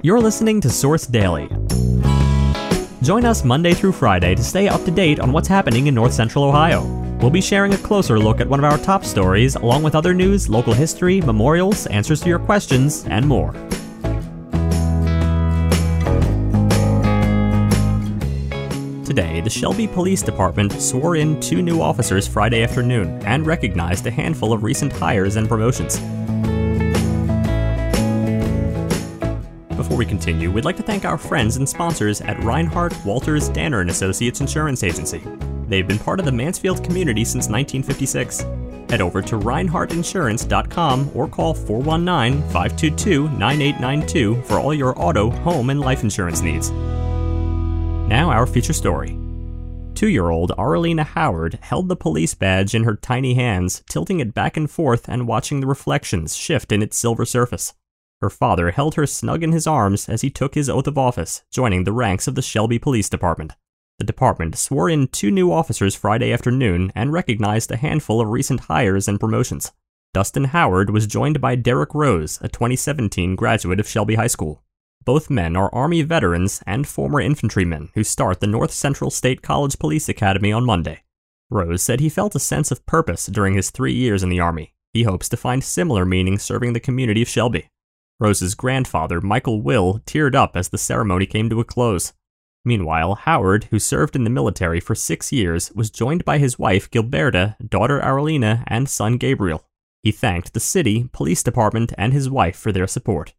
You're listening to Source Daily. Join us Monday through Friday to stay up to date on what's happening in North Central Ohio. We'll be sharing a closer look at one of our top stories, along with other news, local history, memorials, answers to your questions, and more. Today, the Shelby Police Department swore in two new officers Friday afternoon and recognized a handful of recent hires and promotions. We continue, we'd like to thank our friends and sponsors at Reinhardt Walters Danner and Associates Insurance Agency. They've been part of the Mansfield community since 1956. Head over to reinhardtinsurance.com or call 419-522-9892 for all your auto, home, and life insurance needs. Now, our feature story. Two year old Arlena Howard held the police badge in her tiny hands, tilting it back and forth and watching the reflections shift in its silver surface. Her father held her snug in his arms as he took his oath of office, joining the ranks of the Shelby Police Department. The department swore in two new officers Friday afternoon and recognized a handful of recent hires and promotions. Dustin Howard was joined by Derek Rose, a 2017 graduate of Shelby High School. Both men are Army veterans and former infantrymen who start the North Central State College Police Academy on Monday. Rose said he felt a sense of purpose during his three years in the Army. He hopes to find similar meaning serving the community of Shelby. Rose's grandfather, Michael Will, teared up as the ceremony came to a close. Meanwhile, Howard, who served in the military for six years, was joined by his wife Gilberta, daughter Arlena, and son Gabriel. He thanked the city, police department, and his wife for their support.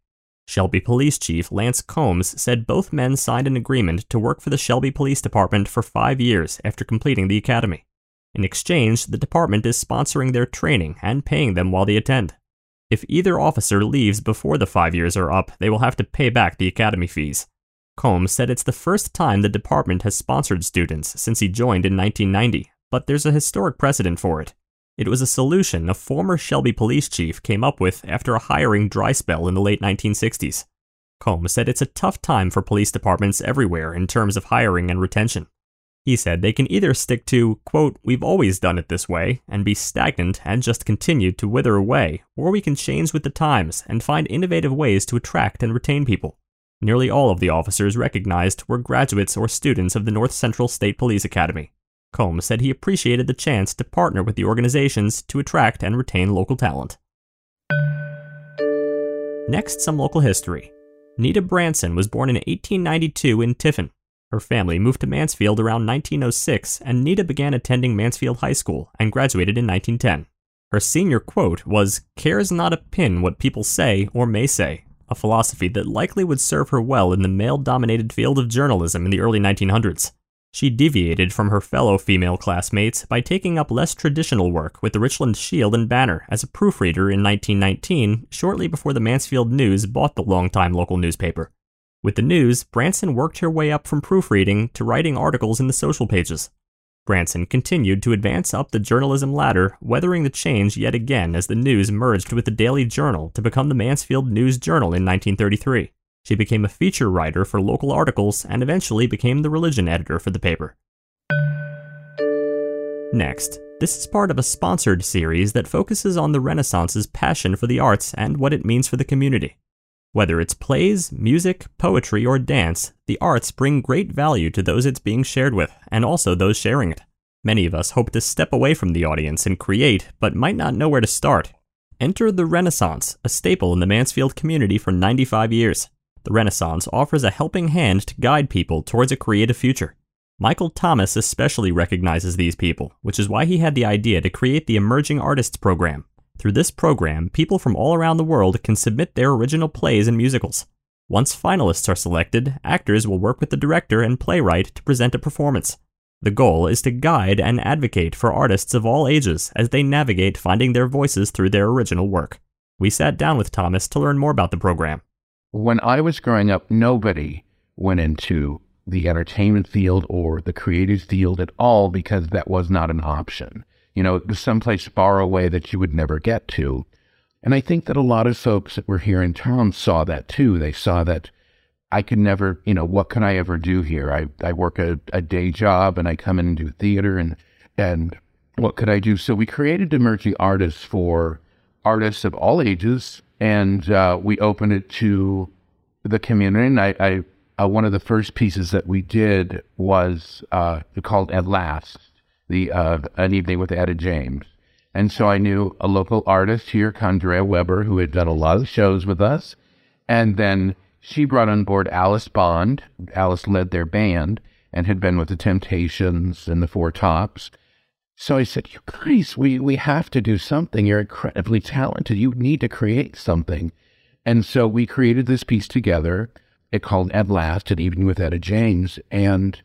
Shelby Police Chief Lance Combs said both men signed an agreement to work for the Shelby Police Department for five years after completing the academy. In exchange, the department is sponsoring their training and paying them while they attend. If either officer leaves before the five years are up, they will have to pay back the academy fees. Combs said it's the first time the department has sponsored students since he joined in 1990, but there's a historic precedent for it. It was a solution a former Shelby police chief came up with after a hiring dry spell in the late 1960s. Combs said it's a tough time for police departments everywhere in terms of hiring and retention. He said they can either stick to, quote, we've always done it this way, and be stagnant and just continue to wither away, or we can change with the times and find innovative ways to attract and retain people. Nearly all of the officers recognized were graduates or students of the North Central State Police Academy. Combs said he appreciated the chance to partner with the organizations to attract and retain local talent. Next, some local history. Nita Branson was born in 1892 in Tiffin. Her family moved to Mansfield around 1906, and Nita began attending Mansfield High School and graduated in 1910. Her senior quote was, Cares not a pin what people say or may say, a philosophy that likely would serve her well in the male dominated field of journalism in the early 1900s. She deviated from her fellow female classmates by taking up less traditional work with the Richland Shield and Banner as a proofreader in 1919, shortly before the Mansfield News bought the longtime local newspaper. With the News, Branson worked her way up from proofreading to writing articles in the social pages. Branson continued to advance up the journalism ladder, weathering the change yet again as the News merged with the Daily Journal to become the Mansfield News Journal in 1933. She became a feature writer for local articles and eventually became the religion editor for the paper. Next, this is part of a sponsored series that focuses on the Renaissance's passion for the arts and what it means for the community. Whether it's plays, music, poetry, or dance, the arts bring great value to those it's being shared with, and also those sharing it. Many of us hope to step away from the audience and create, but might not know where to start. Enter the Renaissance, a staple in the Mansfield community for 95 years. The Renaissance offers a helping hand to guide people towards a creative future. Michael Thomas especially recognizes these people, which is why he had the idea to create the Emerging Artists Program. Through this program, people from all around the world can submit their original plays and musicals. Once finalists are selected, actors will work with the director and playwright to present a performance. The goal is to guide and advocate for artists of all ages as they navigate finding their voices through their original work. We sat down with Thomas to learn more about the program. When I was growing up, nobody went into the entertainment field or the creative field at all because that was not an option. You know, someplace far away that you would never get to. And I think that a lot of folks that were here in town saw that too. They saw that I could never, you know, what can I ever do here? I, I work a, a day job and I come in and do theater and, and what could I do? So we created Emerging Artists for artists of all ages and uh, we opened it to the community. And I, I uh, one of the first pieces that we did was uh, called At Last, the uh, an evening with Etta James. And so I knew a local artist here, Condrea Weber, who had done a lot of shows with us. And then she brought on board Alice Bond. Alice led their band and had been with the Temptations and the Four Tops. So I said, You guys, we, we have to do something. You're incredibly talented. You need to create something. And so we created this piece together. It called At Last, an evening with Etta James. And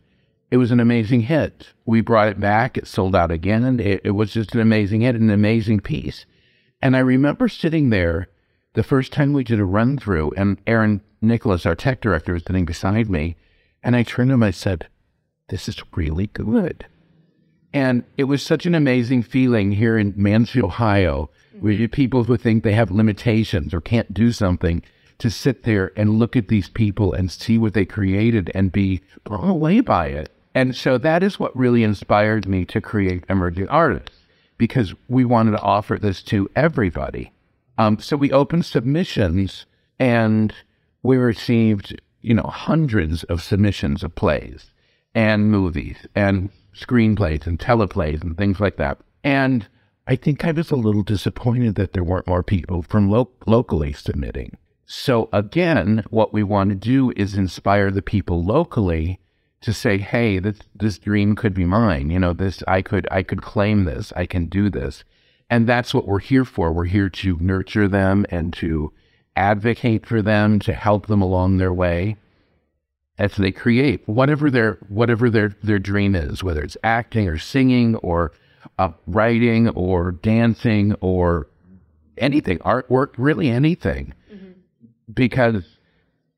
it was an amazing hit. We brought it back. It sold out again. And it, it was just an amazing hit, an amazing piece. And I remember sitting there the first time we did a run through, and Aaron Nicholas, our tech director, was sitting beside me. And I turned to him, I said, This is really good. And it was such an amazing feeling here in Mansfield, Ohio, where you people who think they have limitations or can't do something to sit there and look at these people and see what they created and be blown away by it. And so that is what really inspired me to create Emerging Artists because we wanted to offer this to everybody. Um, so we opened submissions and we received, you know, hundreds of submissions of plays and movies and screenplays and teleplays and things like that. And I think I was a little disappointed that there weren't more people from lo- locally submitting. So again, what we want to do is inspire the people locally to say, "Hey, this this dream could be mine. You know, this I could I could claim this. I can do this." And that's what we're here for. We're here to nurture them and to advocate for them, to help them along their way as they create whatever their whatever their their dream is, whether it's acting or singing or uh, writing or dancing or anything, artwork, really anything, mm-hmm. because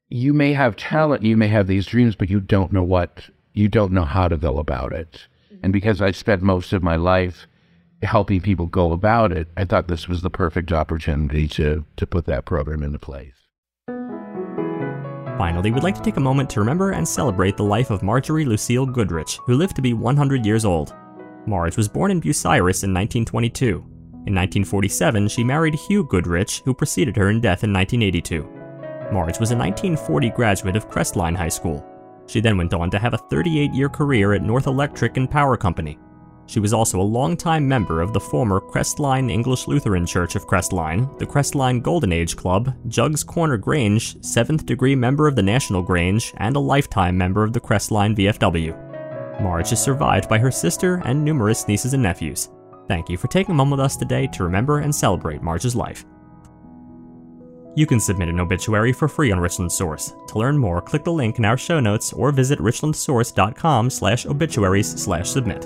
you may have talent, you may have these dreams, but you don't know what you don't know how to go about it. Mm-hmm. And because I spent most of my life helping people go about it, I thought this was the perfect opportunity to to put that program into place. Finally, we'd like to take a moment to remember and celebrate the life of Marjorie Lucille Goodrich, who lived to be 100 years old. Marge was born in Bucyrus in 1922. In 1947, she married Hugh Goodrich, who preceded her in death in 1982. Marge was a 1940 graduate of Crestline High School. She then went on to have a 38 year career at North Electric and Power Company, she was also a longtime member of the former Crestline English Lutheran Church of Crestline, the Crestline Golden Age Club, Jugs Corner Grange, 7th degree member of the National Grange, and a lifetime member of the Crestline VFW. Marge is survived by her sister and numerous nieces and nephews. Thank you for taking a moment with us today to remember and celebrate Marge's life. You can submit an obituary for free on Richland Source. To learn more, click the link in our show notes or visit richlandsource.com slash obituaries slash submit.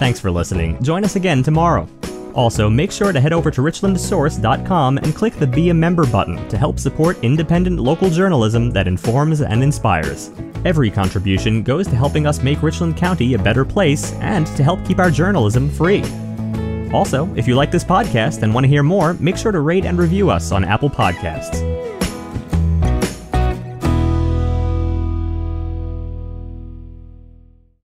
Thanks for listening. Join us again tomorrow. Also, make sure to head over to richlandsource.com and click the Be a Member button to help support independent local journalism that informs and inspires. Every contribution goes to helping us make Richland County a better place and to help keep our journalism free. Also, if you like this podcast and want to hear more, make sure to rate and review us on Apple Podcasts.